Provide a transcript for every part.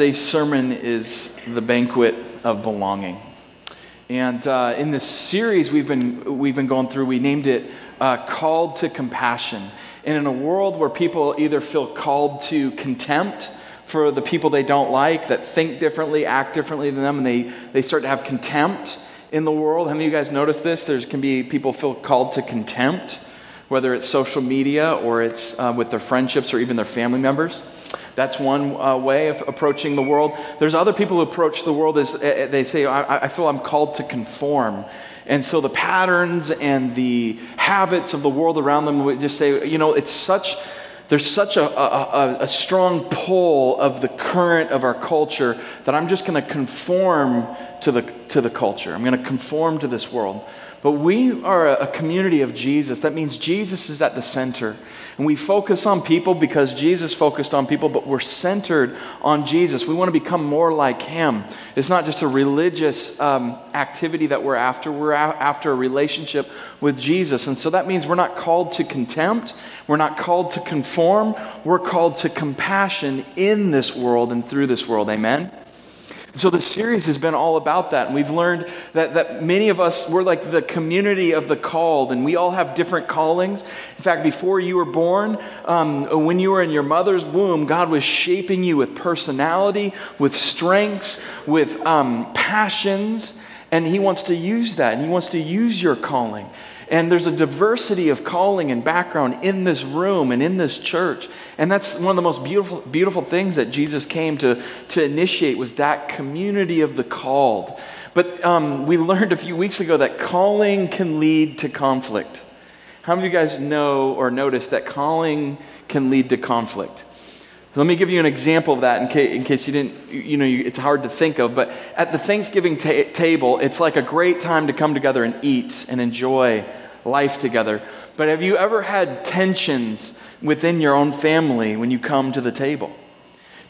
today's sermon is the banquet of belonging. And uh, in this series we've been, we've been going through, we named it uh, Called to Compassion. And in a world where people either feel called to contempt for the people they don't like, that think differently, act differently than them, and they, they start to have contempt in the world. How many of you guys notice this? There can be people feel called to contempt, whether it's social media or it's uh, with their friendships or even their family members. That's one uh, way of approaching the world. There's other people who approach the world as uh, they say, I, I feel I'm called to conform. And so the patterns and the habits of the world around them would just say, you know, it's such, there's such a, a, a strong pull of the current of our culture that I'm just going to conform to the, to the culture. I'm going to conform to this world. But we are a community of Jesus. That means Jesus is at the center. And we focus on people because Jesus focused on people, but we're centered on Jesus. We want to become more like Him. It's not just a religious um, activity that we're after, we're after a relationship with Jesus. And so that means we're not called to contempt, we're not called to conform, we're called to compassion in this world and through this world. Amen? So the series has been all about that. And we've learned that, that many of us, we're like the community of the called, and we all have different callings. In fact, before you were born, um, when you were in your mother's womb, God was shaping you with personality, with strengths, with um, passions, and He wants to use that, and He wants to use your calling. And there's a diversity of calling and background in this room and in this church. And that's one of the most beautiful, beautiful things that Jesus came to, to initiate was that community of the called. But um, we learned a few weeks ago that calling can lead to conflict. How many of you guys know or notice that calling can lead to conflict? So let me give you an example of that in case, in case you didn't, you know, it's hard to think of. But at the Thanksgiving ta- table, it's like a great time to come together and eat and enjoy life together. But have you ever had tensions within your own family when you come to the table?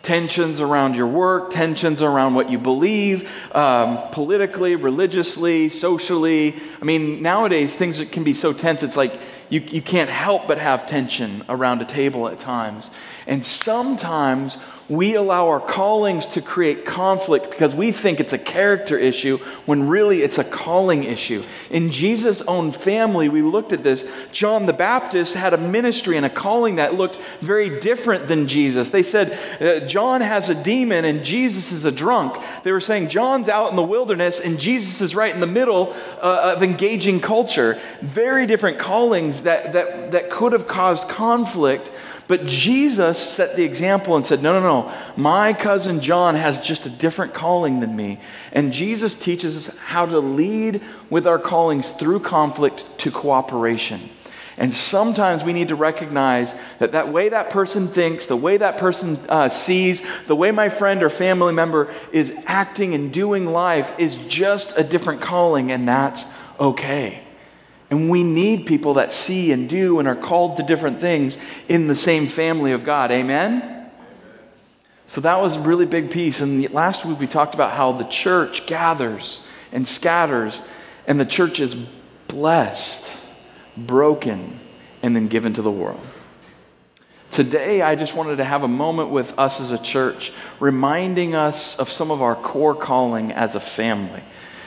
Tensions around your work, tensions around what you believe, um, politically, religiously, socially. I mean, nowadays things can be so tense, it's like you, you can't help but have tension around a table at times. And sometimes we allow our callings to create conflict because we think it's a character issue when really it's a calling issue. In Jesus' own family, we looked at this. John the Baptist had a ministry and a calling that looked very different than Jesus. They said, uh, John has a demon and Jesus is a drunk. They were saying, John's out in the wilderness and Jesus is right in the middle uh, of engaging culture. Very different callings that, that, that could have caused conflict but Jesus set the example and said, No, no, no. My cousin John has just a different calling than me. And Jesus teaches us how to lead with our callings through conflict to cooperation. And sometimes we need to recognize that that way that person thinks, the way that person uh, sees, the way my friend or family member is acting and doing life is just a different calling, and that's okay. And we need people that see and do and are called to different things in the same family of God. Amen? So that was a really big piece. And last week we talked about how the church gathers and scatters, and the church is blessed, broken, and then given to the world. Today, I just wanted to have a moment with us as a church, reminding us of some of our core calling as a family,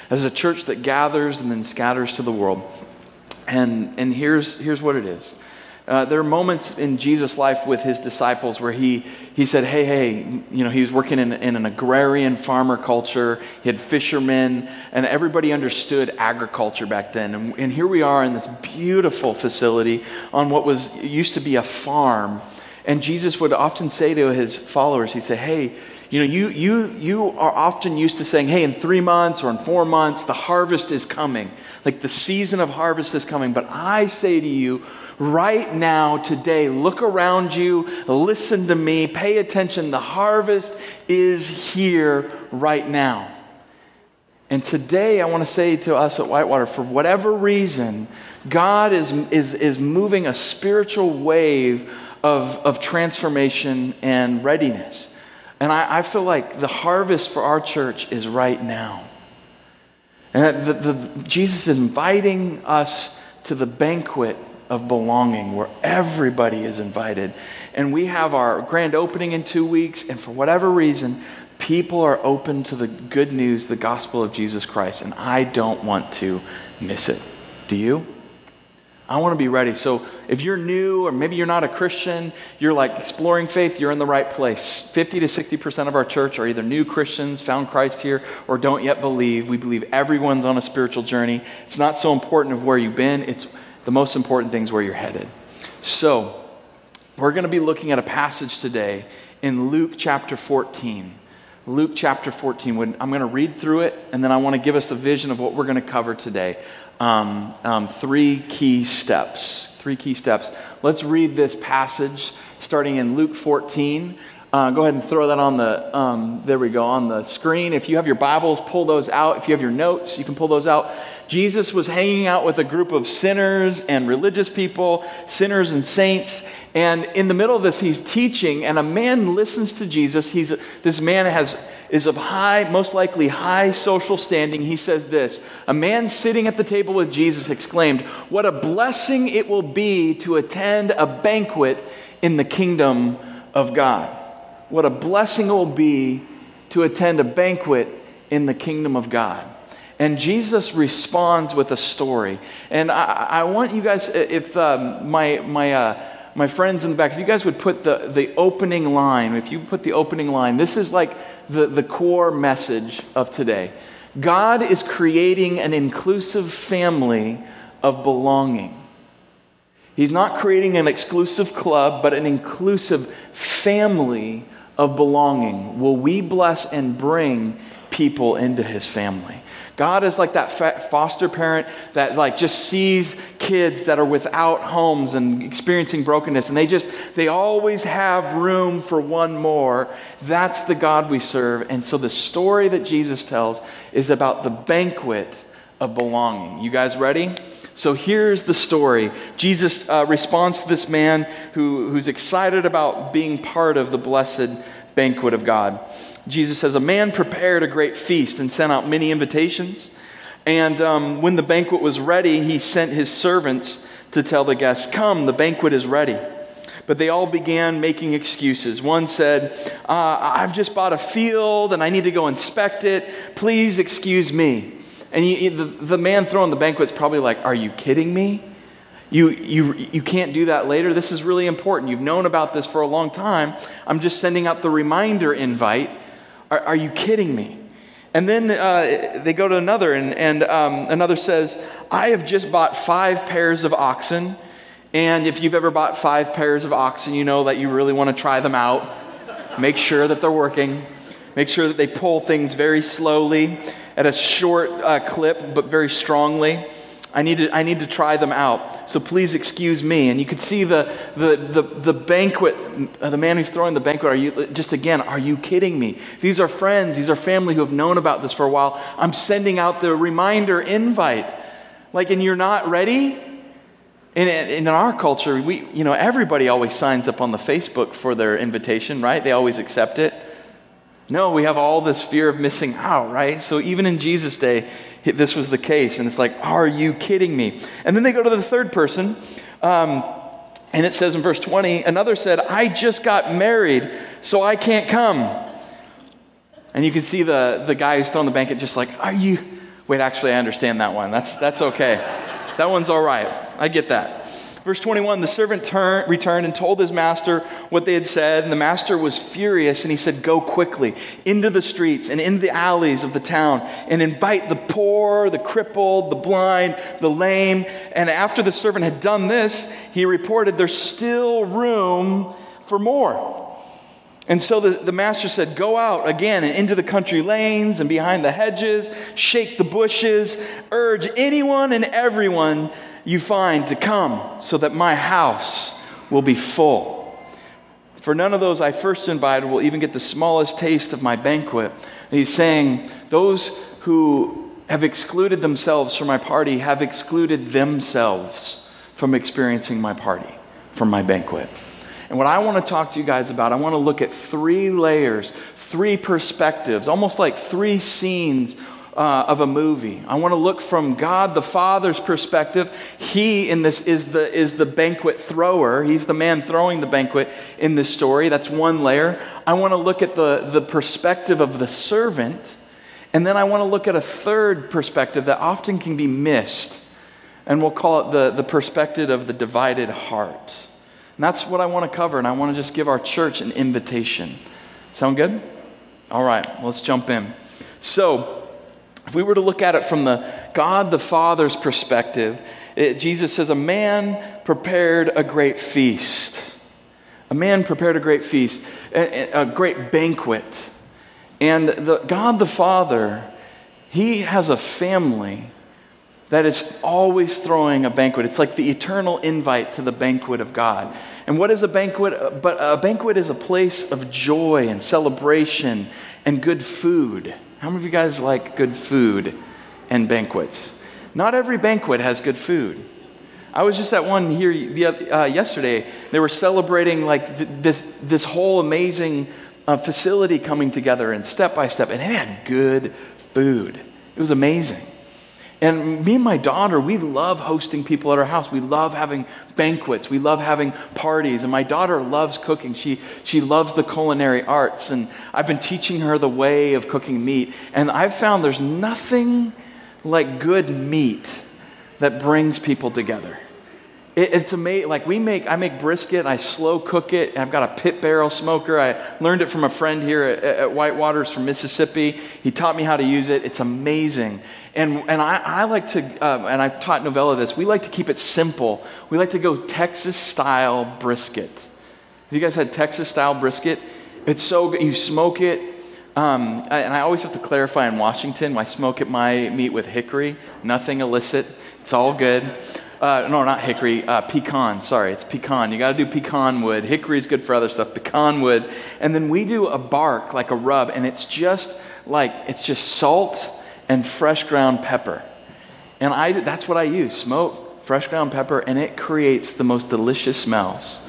as a church that gathers and then scatters to the world. And, and here's, here's what it is. Uh, there are moments in Jesus' life with his disciples where he, he said, Hey, hey, you know, he was working in, in an agrarian farmer culture. He had fishermen, and everybody understood agriculture back then. And, and here we are in this beautiful facility on what was used to be a farm. And Jesus would often say to his followers, He said, Hey, you know, you, you, you are often used to saying, hey, in three months or in four months, the harvest is coming. Like the season of harvest is coming. But I say to you, right now, today, look around you, listen to me, pay attention. The harvest is here right now. And today, I want to say to us at Whitewater, for whatever reason, God is, is, is moving a spiritual wave of, of transformation and readiness. And I, I feel like the harvest for our church is right now. And the, the, Jesus is inviting us to the banquet of belonging where everybody is invited. And we have our grand opening in two weeks, and for whatever reason, People are open to the good news, the gospel of Jesus Christ, and I don't want to miss it. Do you? I want to be ready. So if you're new or maybe you're not a Christian, you're like exploring faith, you're in the right place. 50 to 60% of our church are either new Christians, found Christ here, or don't yet believe. We believe everyone's on a spiritual journey. It's not so important of where you've been, it's the most important things where you're headed. So, we're going to be looking at a passage today in Luke chapter 14. Luke chapter 14. I'm going to read through it, and then I want to give us the vision of what we're going to cover today. Um, um, three key steps. Three key steps. Let's read this passage starting in Luke 14. Uh, go ahead and throw that on the, um, there we go, on the screen. If you have your Bibles, pull those out. If you have your notes, you can pull those out. Jesus was hanging out with a group of sinners and religious people, sinners and saints. And in the middle of this, he's teaching, and a man listens to Jesus. He's, this man has, is of high, most likely high social standing. He says this A man sitting at the table with Jesus exclaimed, What a blessing it will be to attend a banquet in the kingdom of God what a blessing it will be to attend a banquet in the kingdom of God. And Jesus responds with a story. And I, I want you guys, if um, my, my, uh, my friends in the back, if you guys would put the, the opening line, if you put the opening line, this is like the, the core message of today. God is creating an inclusive family of belonging. He's not creating an exclusive club, but an inclusive family of belonging will we bless and bring people into his family. God is like that foster parent that like just sees kids that are without homes and experiencing brokenness and they just they always have room for one more. That's the God we serve. And so the story that Jesus tells is about the banquet of belonging. You guys ready? So here's the story. Jesus uh, responds to this man who, who's excited about being part of the blessed banquet of God. Jesus says, A man prepared a great feast and sent out many invitations. And um, when the banquet was ready, he sent his servants to tell the guests, Come, the banquet is ready. But they all began making excuses. One said, uh, I've just bought a field and I need to go inspect it. Please excuse me. And the, the man throwing the banquet is probably like, Are you kidding me? You, you, you can't do that later. This is really important. You've known about this for a long time. I'm just sending out the reminder invite. Are, are you kidding me? And then uh, they go to another, and, and um, another says, I have just bought five pairs of oxen. And if you've ever bought five pairs of oxen, you know that you really want to try them out. Make sure that they're working. Make sure that they pull things very slowly at a short uh, clip, but very strongly. I need, to, I need to try them out. So please excuse me. And you could see the, the, the, the banquet, uh, the man who's throwing the banquet. Are you, just again, are you kidding me? These are friends, these are family who have known about this for a while. I'm sending out the reminder invite. Like, and you're not ready? In, in our culture, we, you know, everybody always signs up on the Facebook for their invitation, right? They always accept it. No, we have all this fear of missing out, right? So even in Jesus' day, this was the case. And it's like, are you kidding me? And then they go to the third person. Um, and it says in verse 20, another said, I just got married, so I can't come. And you can see the, the guy who's throwing the banquet just like, are you? Wait, actually, I understand that one. That's, that's okay. That one's all right. I get that. Verse 21 the servant turn, returned and told his master what they had said, and the master was furious, and he said, Go quickly into the streets and in the alleys of the town and invite the poor, the crippled, the blind, the lame. And after the servant had done this, he reported, There's still room for more. And so the, the master said, Go out again and into the country lanes and behind the hedges, shake the bushes, urge anyone and everyone you find to come, so that my house will be full. For none of those I first invited will even get the smallest taste of my banquet. And he's saying, Those who have excluded themselves from my party have excluded themselves from experiencing my party, from my banquet. And what I want to talk to you guys about, I want to look at three layers, three perspectives, almost like three scenes uh, of a movie. I want to look from God the Father's perspective. He in this is the is the banquet thrower. He's the man throwing the banquet in this story. That's one layer. I want to look at the, the perspective of the servant. And then I want to look at a third perspective that often can be missed. And we'll call it the, the perspective of the divided heart. And that's what I want to cover. And I want to just give our church an invitation. Sound good? All right, let's jump in. So, if we were to look at it from the God the Father's perspective, it, Jesus says, A man prepared a great feast. A man prepared a great feast, a, a great banquet. And the, God the Father, He has a family that is always throwing a banquet. It's like the eternal invite to the banquet of God. And what is a banquet? But a banquet is a place of joy and celebration and good food. How many of you guys like good food and banquets? Not every banquet has good food. I was just at one here uh, yesterday. They were celebrating like th- this, this whole amazing uh, facility coming together and step by step, and it had good food. It was amazing. And me and my daughter, we love hosting people at our house. We love having banquets. We love having parties. And my daughter loves cooking. She, she loves the culinary arts. And I've been teaching her the way of cooking meat. And I've found there's nothing like good meat that brings people together. It, it's amazing. Like we make, I make brisket. I slow cook it. I've got a pit barrel smoker. I learned it from a friend here at, at Whitewaters from Mississippi. He taught me how to use it. It's amazing. And and I, I like to, um, and I've taught Novella this. We like to keep it simple. We like to go Texas style brisket. Have you guys had Texas style brisket? It's so good. You smoke it. Um, and I always have to clarify in Washington, I smoke at my meat with hickory, nothing illicit. It's all good. Uh, no, not hickory, uh, pecan. Sorry, it's pecan. You got to do pecan wood. Hickory is good for other stuff. Pecan wood, and then we do a bark like a rub, and it's just like it's just salt and fresh ground pepper, and I that's what I use: smoke, fresh ground pepper, and it creates the most delicious smells.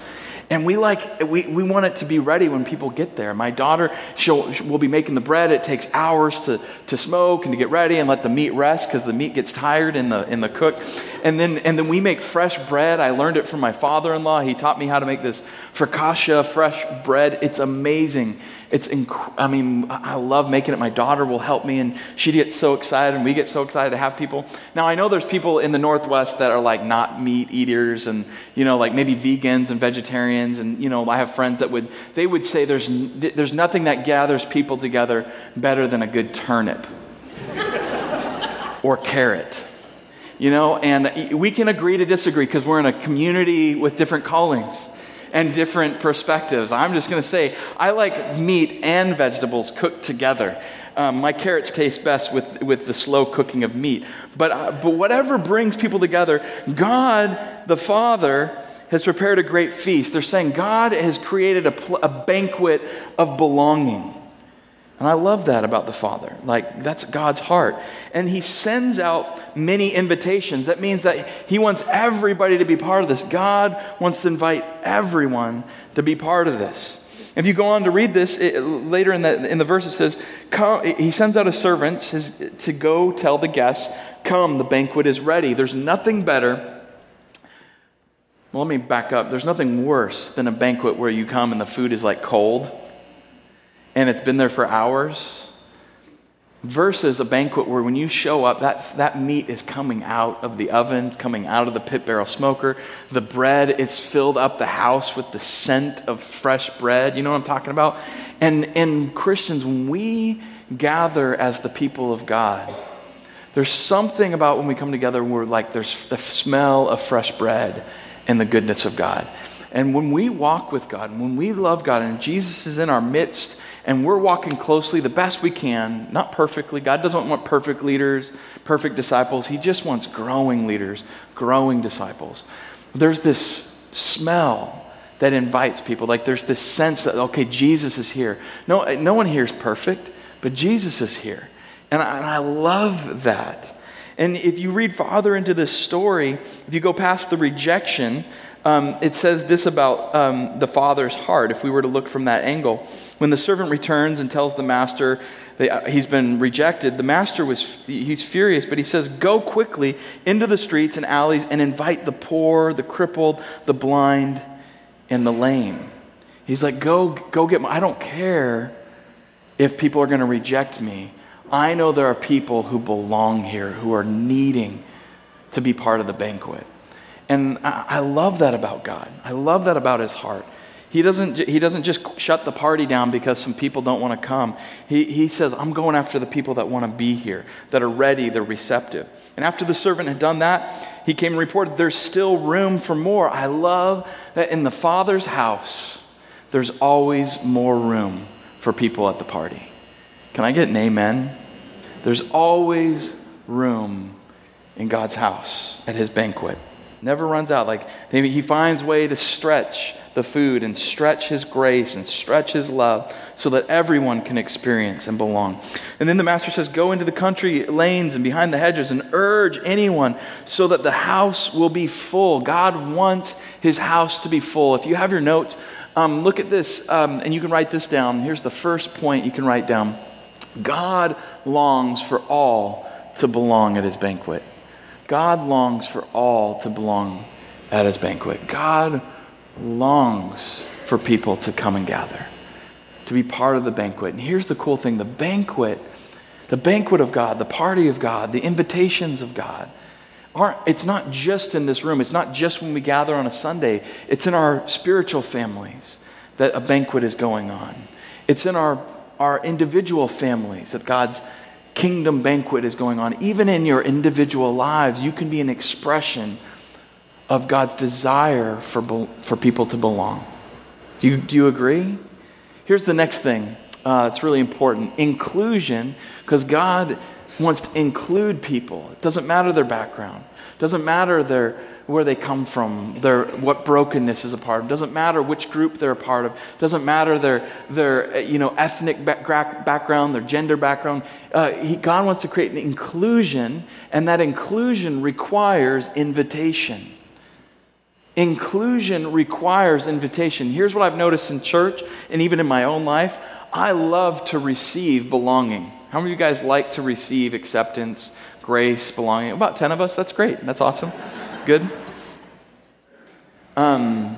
And we like, we, we want it to be ready when people get there. My daughter, she'll, will be making the bread. It takes hours to, to smoke and to get ready and let the meat rest because the meat gets tired in the, in the cook. And then, and then we make fresh bread. I learned it from my father in law. He taught me how to make this focaccia fresh bread. It's amazing. It's, inc- I mean, I love making it. My daughter will help me, and she gets so excited, and we get so excited to have people. Now, I know there's people in the Northwest that are like not meat eaters, and, you know, like maybe vegans and vegetarians. And, you know, I have friends that would, they would say there's, there's nothing that gathers people together better than a good turnip or carrot. You know, and we can agree to disagree because we're in a community with different callings and different perspectives. I'm just going to say, I like meat and vegetables cooked together. Um, my carrots taste best with, with the slow cooking of meat. But, uh, but whatever brings people together, God the Father has prepared a great feast. They're saying God has created a, pl- a banquet of belonging. And I love that about the Father. Like, that's God's heart. And He sends out many invitations. That means that He wants everybody to be part of this. God wants to invite everyone to be part of this. If you go on to read this, it, later in the, in the verse, it says, He sends out his servants to go tell the guests, Come, the banquet is ready. There's nothing better. Well, let me back up. There's nothing worse than a banquet where you come and the food is like cold and it's been there for hours versus a banquet where when you show up that, that meat is coming out of the oven coming out of the pit barrel smoker. The bread is filled up the house with the scent of fresh bread. You know what i'm talking about? And and christians when we gather as the people of god there's something about when we come together where like there's the smell of fresh bread and the goodness of god. And when we walk with god and when we love god and jesus is in our midst and we're walking closely the best we can, not perfectly. God doesn't want perfect leaders, perfect disciples. He just wants growing leaders, growing disciples. There's this smell that invites people. Like there's this sense that, okay, Jesus is here. No, no one here is perfect, but Jesus is here. And I, and I love that. And if you read farther into this story, if you go past the rejection, um, it says this about um, the father's heart, if we were to look from that angle. When the servant returns and tells the master that uh, he's been rejected, the master was he's furious, but he says, "Go quickly into the streets and alleys and invite the poor, the crippled, the blind, and the lame." He's like, "Go, go get. My, I don't care if people are going to reject me. I know there are people who belong here who are needing to be part of the banquet." And I, love that about God. I love that about his heart. He doesn't, he doesn't just shut the party down because some people don't want to come. He, he says, I'm going after the people that want to be here, that are ready, they're receptive. And after the servant had done that, he came and reported, There's still room for more. I love that in the Father's house, there's always more room for people at the party. Can I get an amen? There's always room in God's house at his banquet. Never runs out. Like he finds way to stretch the food and stretch his grace and stretch his love so that everyone can experience and belong. And then the master says, Go into the country lanes and behind the hedges and urge anyone so that the house will be full. God wants his house to be full. If you have your notes, um, look at this, um, and you can write this down. Here's the first point you can write down God longs for all to belong at his banquet. God longs for all to belong at his banquet. God longs for people to come and gather, to be part of the banquet. And here's the cool thing the banquet, the banquet of God, the party of God, the invitations of God. Aren't, it's not just in this room. It's not just when we gather on a Sunday. It's in our spiritual families that a banquet is going on. It's in our, our individual families that God's kingdom banquet is going on. Even in your individual lives, you can be an expression of God's desire for, for people to belong. Do you, do you agree? Here's the next thing uh, really important inclusion, because God wants to include people. It doesn't matter their background, it doesn't matter their where they come from, their, what brokenness is a part of. Doesn't matter which group they're a part of. Doesn't matter their, their you know, ethnic background, their gender background. Uh, he, God wants to create an inclusion, and that inclusion requires invitation. Inclusion requires invitation. Here's what I've noticed in church and even in my own life I love to receive belonging. How many of you guys like to receive acceptance, grace, belonging? About 10 of us. That's great. That's awesome. Good? Um,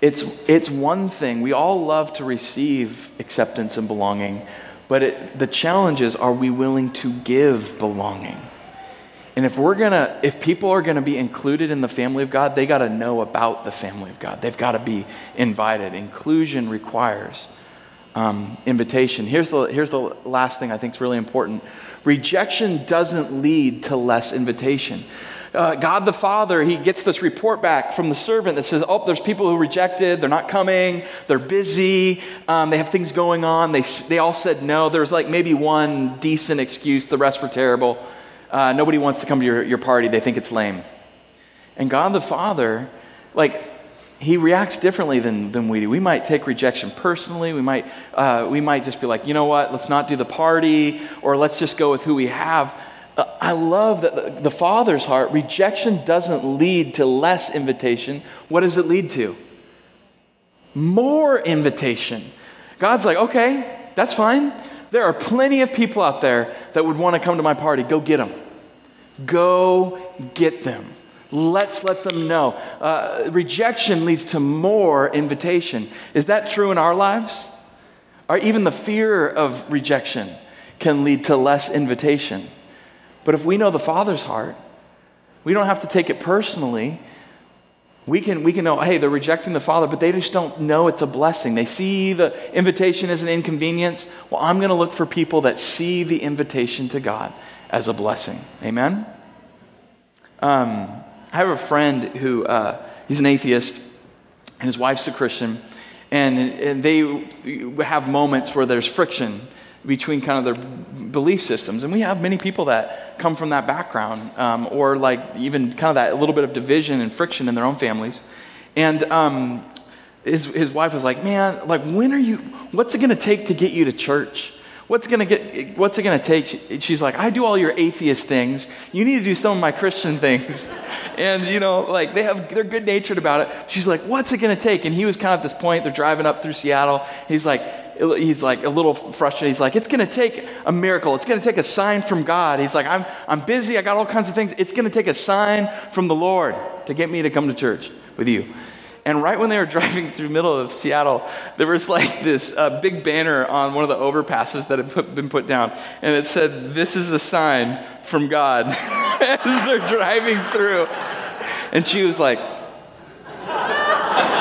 it's, it's one thing. We all love to receive acceptance and belonging, but it, the challenge is are we willing to give belonging? And if we're gonna, if people are gonna be included in the family of God, they gotta know about the family of God. They've gotta be invited. Inclusion requires um, invitation. Here's the, here's the last thing I think is really important rejection doesn't lead to less invitation uh, God the Father, he gets this report back from the servant that says, Oh, there's people who rejected. They're not coming. They're busy. Um, they have things going on. They, they all said no. There's like maybe one decent excuse. The rest were terrible. Uh, nobody wants to come to your, your party. They think it's lame. And God the Father, like, he reacts differently than, than we do. We might take rejection personally. We might, uh, we might just be like, you know what, let's not do the party, or let's just go with who we have. I love that the, the Father's heart, rejection doesn't lead to less invitation. What does it lead to? More invitation. God's like, okay, that's fine. There are plenty of people out there that would want to come to my party. Go get them. Go get them. Let's let them know. Uh, rejection leads to more invitation. Is that true in our lives? Or even the fear of rejection can lead to less invitation. But if we know the Father's heart, we don't have to take it personally. We can, we can know, hey, they're rejecting the Father, but they just don't know it's a blessing. They see the invitation as an inconvenience. Well, I'm going to look for people that see the invitation to God as a blessing. Amen? Um, I have a friend who, uh, he's an atheist, and his wife's a Christian, and, and they have moments where there's friction between kind of their belief systems. And we have many people that come from that background, um, or like even kind of that little bit of division and friction in their own families. And um, his, his wife was like, Man, like, when are you, what's it to take to get you to church? What's gonna get? What's it gonna take? She's like, I do all your atheist things. You need to do some of my Christian things. and you know, like they have, they're good natured about it. She's like, what's it gonna take? And he was kind of at this point. They're driving up through Seattle. He's like, he's like a little frustrated. He's like, it's gonna take a miracle. It's gonna take a sign from God. He's like, I'm I'm busy. I got all kinds of things. It's gonna take a sign from the Lord to get me to come to church with you. And right when they were driving through middle of Seattle, there was like this uh, big banner on one of the overpasses that had put, been put down. And it said, This is a sign from God as they're driving through. And she was like,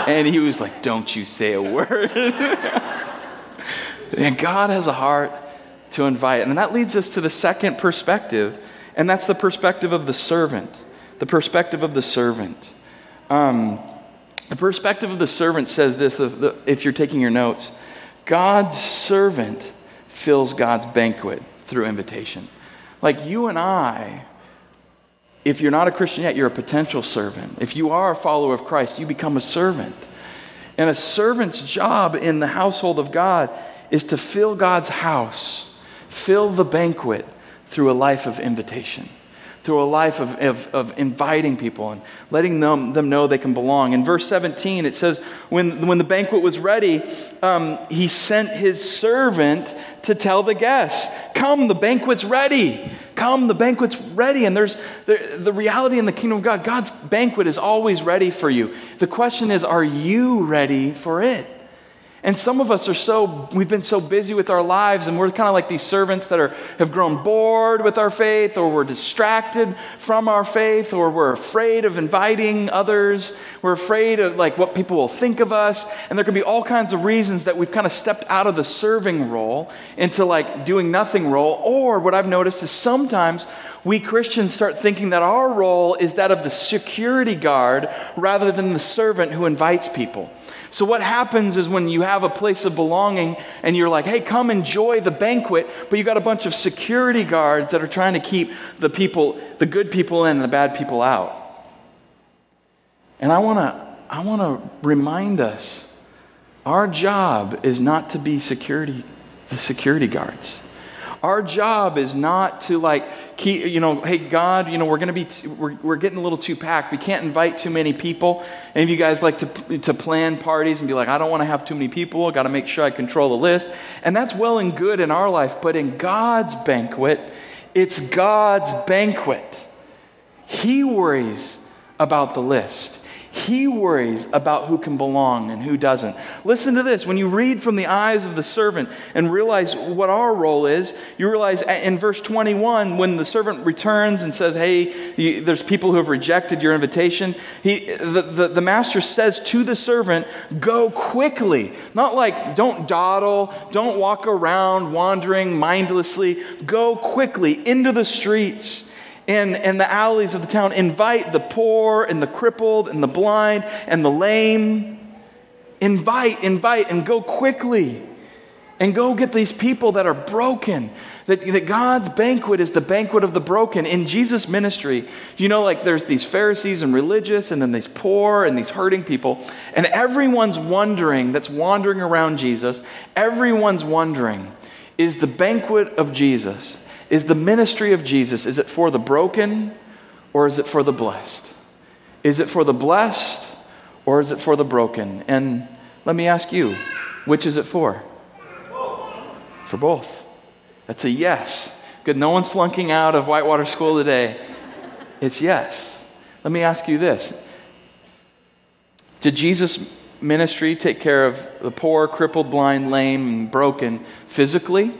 and he was like, Don't you say a word. and God has a heart to invite. And that leads us to the second perspective, and that's the perspective of the servant. The perspective of the servant. Um, the perspective of the servant says this the, the, if you're taking your notes God's servant fills God's banquet through invitation. Like you and I, if you're not a Christian yet, you're a potential servant. If you are a follower of Christ, you become a servant. And a servant's job in the household of God is to fill God's house, fill the banquet through a life of invitation through a life of, of, of, inviting people and letting them, them know they can belong. In verse 17, it says, When, when the banquet was ready, um, he sent his servant to tell the guests, Come, the banquet's ready. Come, the banquet's ready. And there's the, the reality in the kingdom of God God's banquet is always ready for you. The question is, are you ready for it? And some of us are so, we've been so busy with our lives, and we're kind of like these servants that are, have grown bored with our faith, or we're distracted from our faith, or we're afraid of inviting others. We're afraid of like what people will think of us. And there could be all kinds of reasons that we've kind of stepped out of the serving role into like doing nothing role. Or what I've noticed is sometimes we Christians start thinking that our role is that of the security guard rather than the servant who invites people. So, what happens is when you have a place of belonging and you're like, hey, come enjoy the banquet, but you got a bunch of security guards that are trying to keep the people, the good people in and the bad people out. And I want to I want to remind us our job is not to be security the security guards. Our job is not to like keep, you know, hey, God, you know, we're going to be, t- we're, we're getting a little too packed. We can't invite too many people. Any of you guys like to, to plan parties and be like, I don't want to have too many people. I got to make sure I control the list. And that's well and good in our life. But in God's banquet, it's God's banquet. He worries about the list. He worries about who can belong and who doesn't. Listen to this. When you read from the eyes of the servant and realize what our role is, you realize in verse 21, when the servant returns and says, Hey, there's people who have rejected your invitation, he, the, the, the master says to the servant, Go quickly. Not like, don't dawdle, don't walk around wandering mindlessly. Go quickly into the streets in, in the alleys of the town. Invite the poor and the crippled and the blind and the lame. Invite, invite, and go quickly. And go get these people that are broken. That, that God's banquet is the banquet of the broken. In Jesus' ministry, you know, like there's these Pharisees and religious, and then these poor and these hurting people. And everyone's wondering, that's wandering around Jesus, everyone's wondering, is the banquet of Jesus is the ministry of Jesus, is it for the broken or is it for the blessed? Is it for the blessed or is it for the broken? And let me ask you, which is it for? For both. That's a yes. Good. No one's flunking out of Whitewater School today. It's yes. Let me ask you this Did Jesus' ministry take care of the poor, crippled, blind, lame, and broken physically?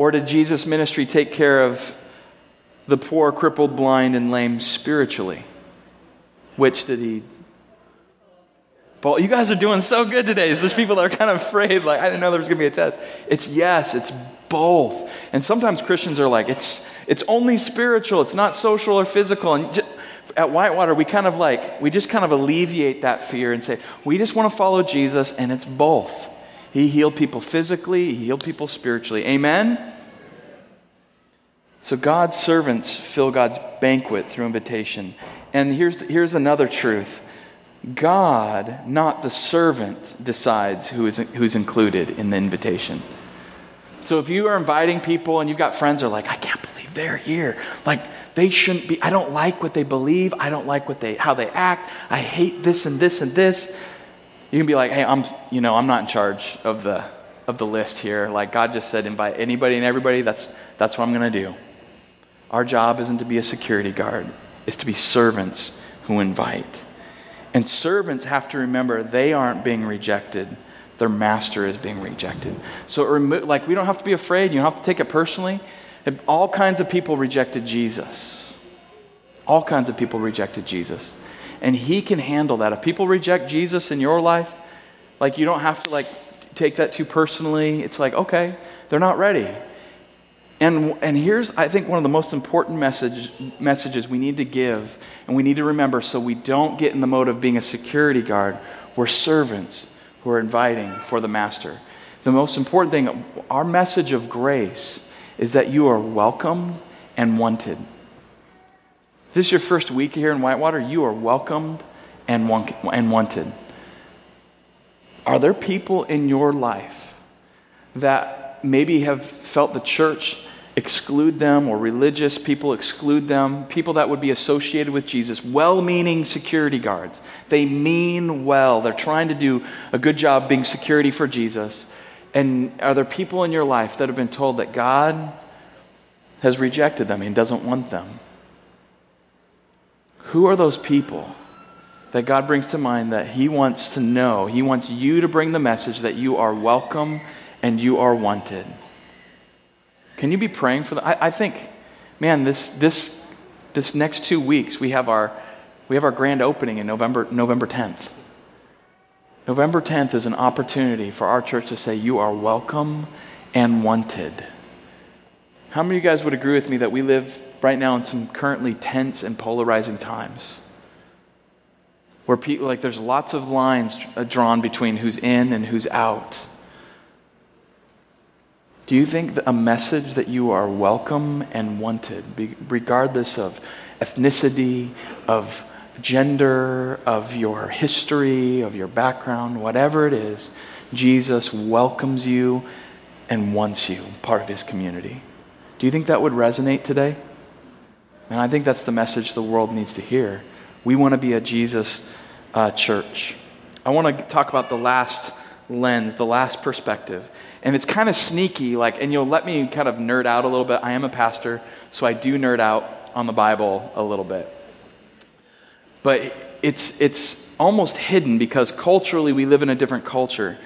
Or did Jesus' ministry take care of the poor, crippled, blind, and lame spiritually? Which did he? Paul, you guys are doing so good today. There's people that are kind of afraid, like, I didn't know there was going to be a test. It's yes, it's both. And sometimes Christians are like, it's, it's only spiritual, it's not social or physical. And just, at Whitewater, we kind of like, we just kind of alleviate that fear and say, we just want to follow Jesus, and it's both. He healed people physically, He healed people spiritually. Amen? So God's servants fill God's banquet through invitation. And here's, here's another truth God, not the servant, decides who is, who's included in the invitation. So if you are inviting people and you've got friends that are like, I can't believe they're here. Like, they shouldn't be. I don't like what they believe. I don't like what they, how they act. I hate this and this and this. You can be like, hey, I'm, you know, I'm not in charge of the, of the list here. Like God just said, invite anybody and everybody. That's, that's what I'm going to do. Our job isn't to be a security guard. It's to be servants who invite. And servants have to remember they aren't being rejected. Their master is being rejected. So, remo- like, we don't have to be afraid. You don't have to take it personally. All kinds of people rejected Jesus. All kinds of people rejected Jesus. And he can handle that. If people reject Jesus in your life, like, you don't have to, like, take that too personally. It's like, okay, they're not ready. And, and here's, I think, one of the most important message, messages we need to give and we need to remember so we don't get in the mode of being a security guard. We're servants who are inviting for the master. The most important thing, our message of grace, is that you are welcome and wanted. If this is your first week here in Whitewater, you are welcomed and, want, and wanted. Are there people in your life that maybe have felt the church exclude them or religious people exclude them, people that would be associated with Jesus, well meaning security guards. They mean well, they're trying to do a good job being security for Jesus. And are there people in your life that have been told that God has rejected them and doesn't want them? Who are those people that God brings to mind that He wants to know? He wants you to bring the message that you are welcome and you are wanted. Can you be praying for that? I, I think, man, this, this, this next two weeks, we have our, we have our grand opening in November, November 10th. November 10th is an opportunity for our church to say, You are welcome and wanted. How many of you guys would agree with me that we live right now in some currently tense and polarizing times? Where people, like, there's lots of lines uh, drawn between who's in and who's out. Do you think a message that you are welcome and wanted, regardless of ethnicity, of gender, of your history, of your background, whatever it is, Jesus welcomes you and wants you, part of his community? Do you think that would resonate today? And I think that's the message the world needs to hear. We want to be a Jesus uh, church. I want to talk about the last lens, the last perspective. And it's kind of sneaky, like, and you'll let me kind of nerd out a little bit. I am a pastor, so I do nerd out on the Bible a little bit. But it's, it's almost hidden because culturally we live in a different culture.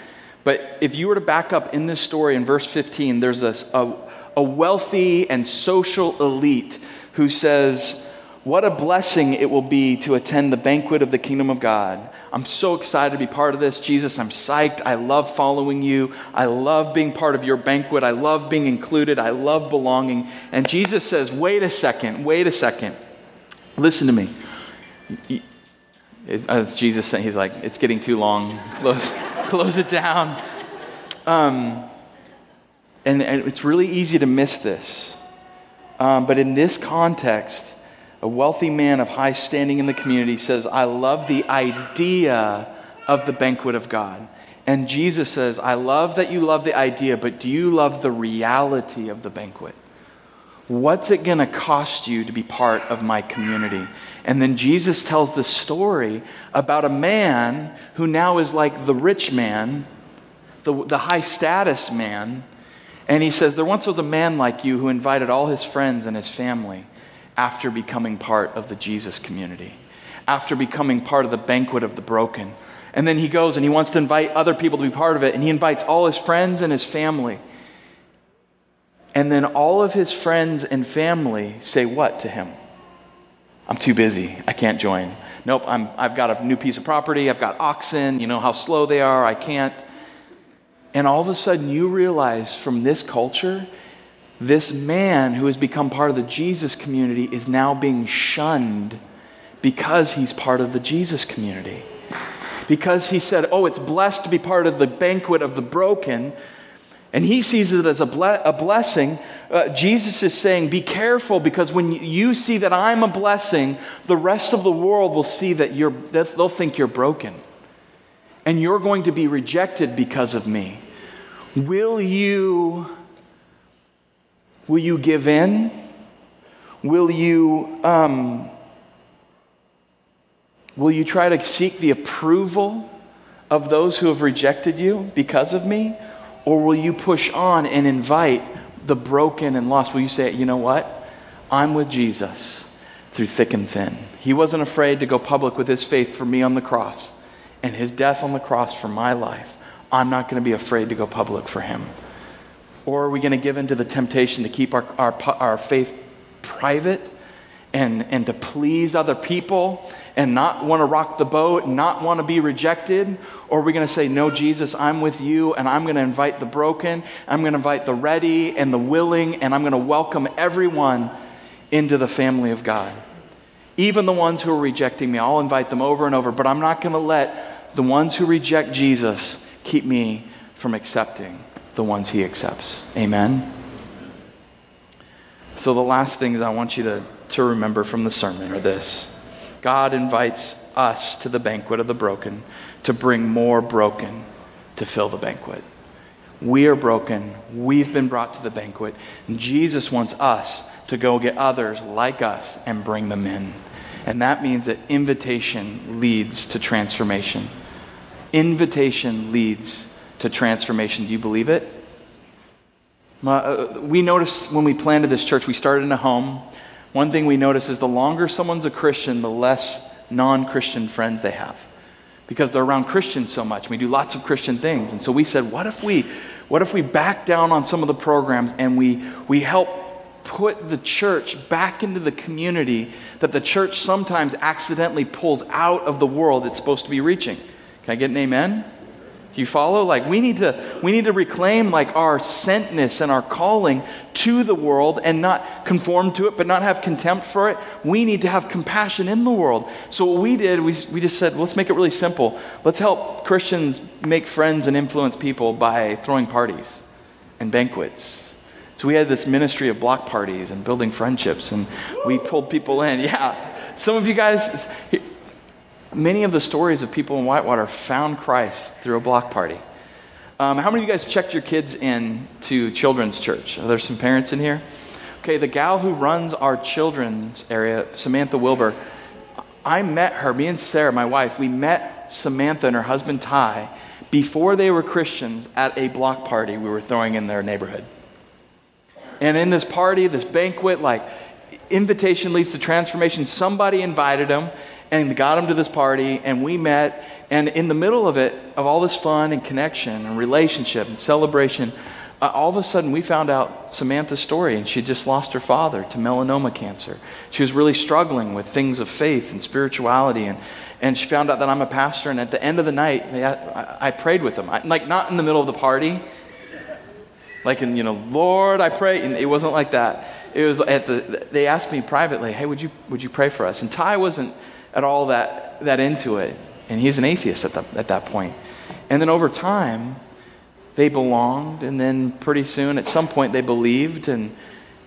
But if you were to back up in this story in verse 15, there's this, a, a wealthy and social elite who says, What a blessing it will be to attend the banquet of the kingdom of God. I'm so excited to be part of this. Jesus, I'm psyched. I love following you. I love being part of your banquet. I love being included. I love belonging. And Jesus says, wait a second, wait a second. Listen to me. As Jesus said, he's like, it's getting too long. Close, close it down. Um, and, and it's really easy to miss this. Um, but in this context, a wealthy man of high standing in the community says, I love the idea of the banquet of God. And Jesus says, I love that you love the idea, but do you love the reality of the banquet? What's it going to cost you to be part of my community? And then Jesus tells the story about a man who now is like the rich man, the, the high status man. And he says, There once was a man like you who invited all his friends and his family after becoming part of the Jesus community, after becoming part of the banquet of the broken. And then he goes and he wants to invite other people to be part of it, and he invites all his friends and his family. And then all of his friends and family say what to him? I'm too busy. I can't join. Nope, I'm, I've got a new piece of property. I've got oxen. You know how slow they are. I can't. And all of a sudden, you realize from this culture, this man who has become part of the Jesus community is now being shunned because he's part of the Jesus community. Because he said, Oh, it's blessed to be part of the banquet of the broken. And he sees it as a, ble- a blessing. Uh, Jesus is saying, Be careful because when you see that I'm a blessing, the rest of the world will see that you're, they'll think you're broken. And you're going to be rejected because of me. Will you Will you give in? Will you, um, will you try to seek the approval of those who have rejected you because of me? Or will you push on and invite the broken and lost? Will you say, you know what? I'm with Jesus through thick and thin. He wasn't afraid to go public with his faith for me on the cross and his death on the cross for my life. I'm not going to be afraid to go public for him. Or are we going to give in to the temptation to keep our, our, our faith private and, and to please other people and not want to rock the boat and not want to be rejected? Or are we going to say, No, Jesus, I'm with you and I'm going to invite the broken, I'm going to invite the ready and the willing, and I'm going to welcome everyone into the family of God? Even the ones who are rejecting me, I'll invite them over and over, but I'm not going to let the ones who reject Jesus keep me from accepting the ones he accepts. Amen. So, the last things I want you to, to remember from the sermon are this God invites us to the banquet of the broken to bring more broken to fill the banquet. We are broken. We've been brought to the banquet. And Jesus wants us to go get others like us and bring them in. And that means that invitation leads to transformation. Invitation leads to transformation. Do you believe it? Uh, we noticed when we planted this church, we started in a home. One thing we noticed is the longer someone's a Christian, the less non Christian friends they have because they're around Christians so much. We do lots of Christian things. And so we said, what if we, what if we back down on some of the programs and we, we help put the church back into the community that the church sometimes accidentally pulls out of the world it's supposed to be reaching. Can I get an amen? Do you follow? Like we need to we need to reclaim like our sentness and our calling to the world and not conform to it, but not have contempt for it. We need to have compassion in the world. So what we did, we, we just said, let's make it really simple. Let's help Christians make friends and influence people by throwing parties and banquets so we had this ministry of block parties and building friendships, and we pulled people in. Yeah. Some of you guys, many of the stories of people in Whitewater found Christ through a block party. Um, how many of you guys checked your kids in to children's church? Are there some parents in here? Okay, the gal who runs our children's area, Samantha Wilbur, I met her, me and Sarah, my wife, we met Samantha and her husband Ty before they were Christians at a block party we were throwing in their neighborhood. And in this party, this banquet, like invitation leads to transformation. Somebody invited him and got him to this party, and we met. And in the middle of it, of all this fun and connection and relationship and celebration, uh, all of a sudden we found out Samantha's story, and she just lost her father to melanoma cancer. She was really struggling with things of faith and spirituality, and, and she found out that I'm a pastor. And at the end of the night, I, prayed with them, I, like not in the middle of the party, like in, you know, Lord, I pray. And it wasn't like that. It was at the, they asked me privately, hey, would you, would you pray for us? And Ty wasn't at all that, that into it. And he's an atheist at, the, at that point. And then over time, they belonged. And then pretty soon, at some point, they believed. And,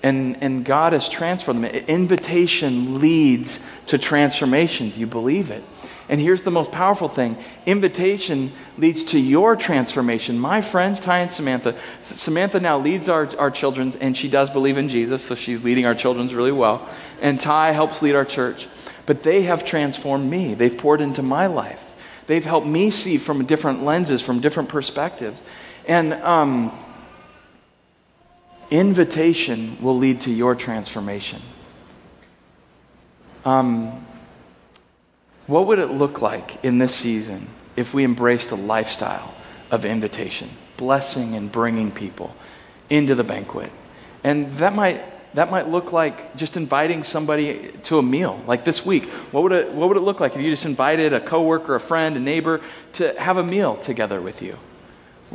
and, and God has transformed them. Invitation leads to transformation. Do you believe it? And here's the most powerful thing invitation leads to your transformation. My friends, Ty and Samantha, Samantha now leads our, our children's, and she does believe in Jesus, so she's leading our children's really well. And Ty helps lead our church. But they have transformed me, they've poured into my life. They've helped me see from different lenses, from different perspectives. And um, invitation will lead to your transformation. Um, what would it look like in this season if we embraced a lifestyle of invitation, blessing and bringing people into the banquet? And that might that might look like just inviting somebody to a meal like this week what would it, what would it look like if you just invited a coworker a friend a neighbor to have a meal together with you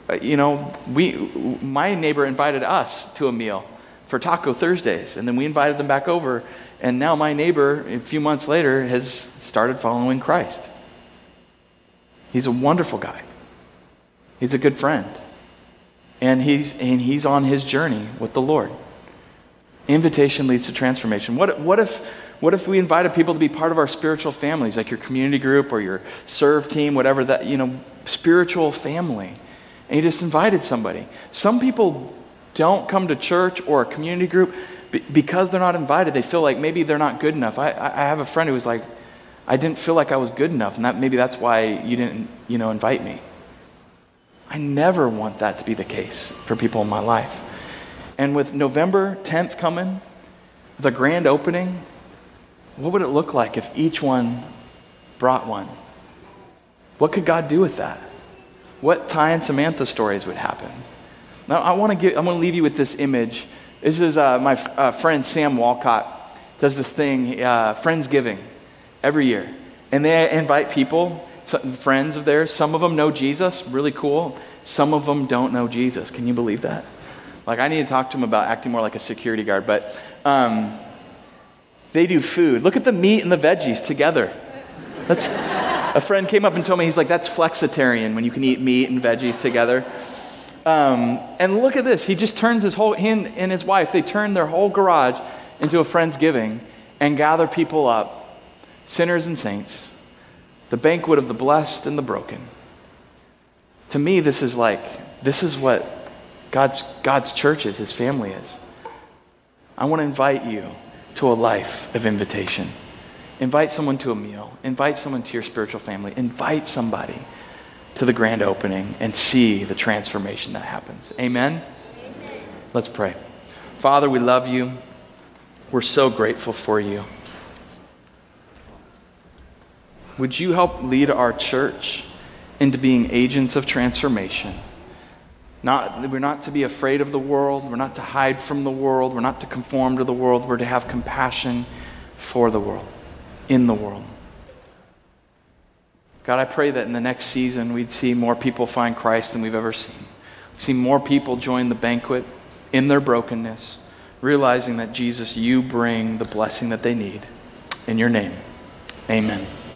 uh, you know we my neighbor invited us to a meal for taco thursdays and then we invited them back over and now my neighbor, a few months later, has started following Christ. He's a wonderful guy. He's a good friend. And he's, and he's on his journey with the Lord. Invitation leads to transformation. What, what, if, what if we invited people to be part of our spiritual families, like your community group or your serve team, whatever that, you know, spiritual family? And you just invited somebody. Some people don't come to church or a community group because they're not invited. They feel like maybe they're not good enough. I, I have a friend who was like, I didn't feel like I was good enough, and that maybe that's why you didn't, you know, invite me. I never want that to be the case for people in my life. And with November 10th coming, the grand opening, what would it look like if each one brought one? What could God do with that? What Ty and Samantha stories would happen? Now, I want to give, I want to leave you with this image. This is uh, my uh, friend Sam Walcott does this thing, uh, Friendsgiving, every year. And they invite people, friends of theirs. Some of them know Jesus, really cool. Some of them don't know Jesus. Can you believe that? Like, I need to talk to them about acting more like a security guard. But um, they do food. Look at the meat and the veggies together. That's, a friend came up and told me, he's like, that's flexitarian when you can eat meat and veggies together. Um, and look at this. He just turns his whole, he and his wife, they turn their whole garage into a Friendsgiving and gather people up, sinners and saints, the banquet of the blessed and the broken. To me, this is like, this is what God's, God's church is, his family is. I want to invite you to a life of invitation. Invite someone to a meal. Invite someone to your spiritual family. Invite somebody to the grand opening and see the transformation that happens. Amen? Amen? Let's pray. Father, we love you. We're so grateful for you. Would you help lead our church into being agents of transformation? Not, we're not to be afraid of the world. We're not to hide from the world. We're not to conform to the world. We're to have compassion for the world, in the world. God, I pray that in the next season we'd see more people find Christ than we've ever seen. We've seen more people join the banquet in their brokenness, realizing that Jesus, you bring the blessing that they need. In your name, amen.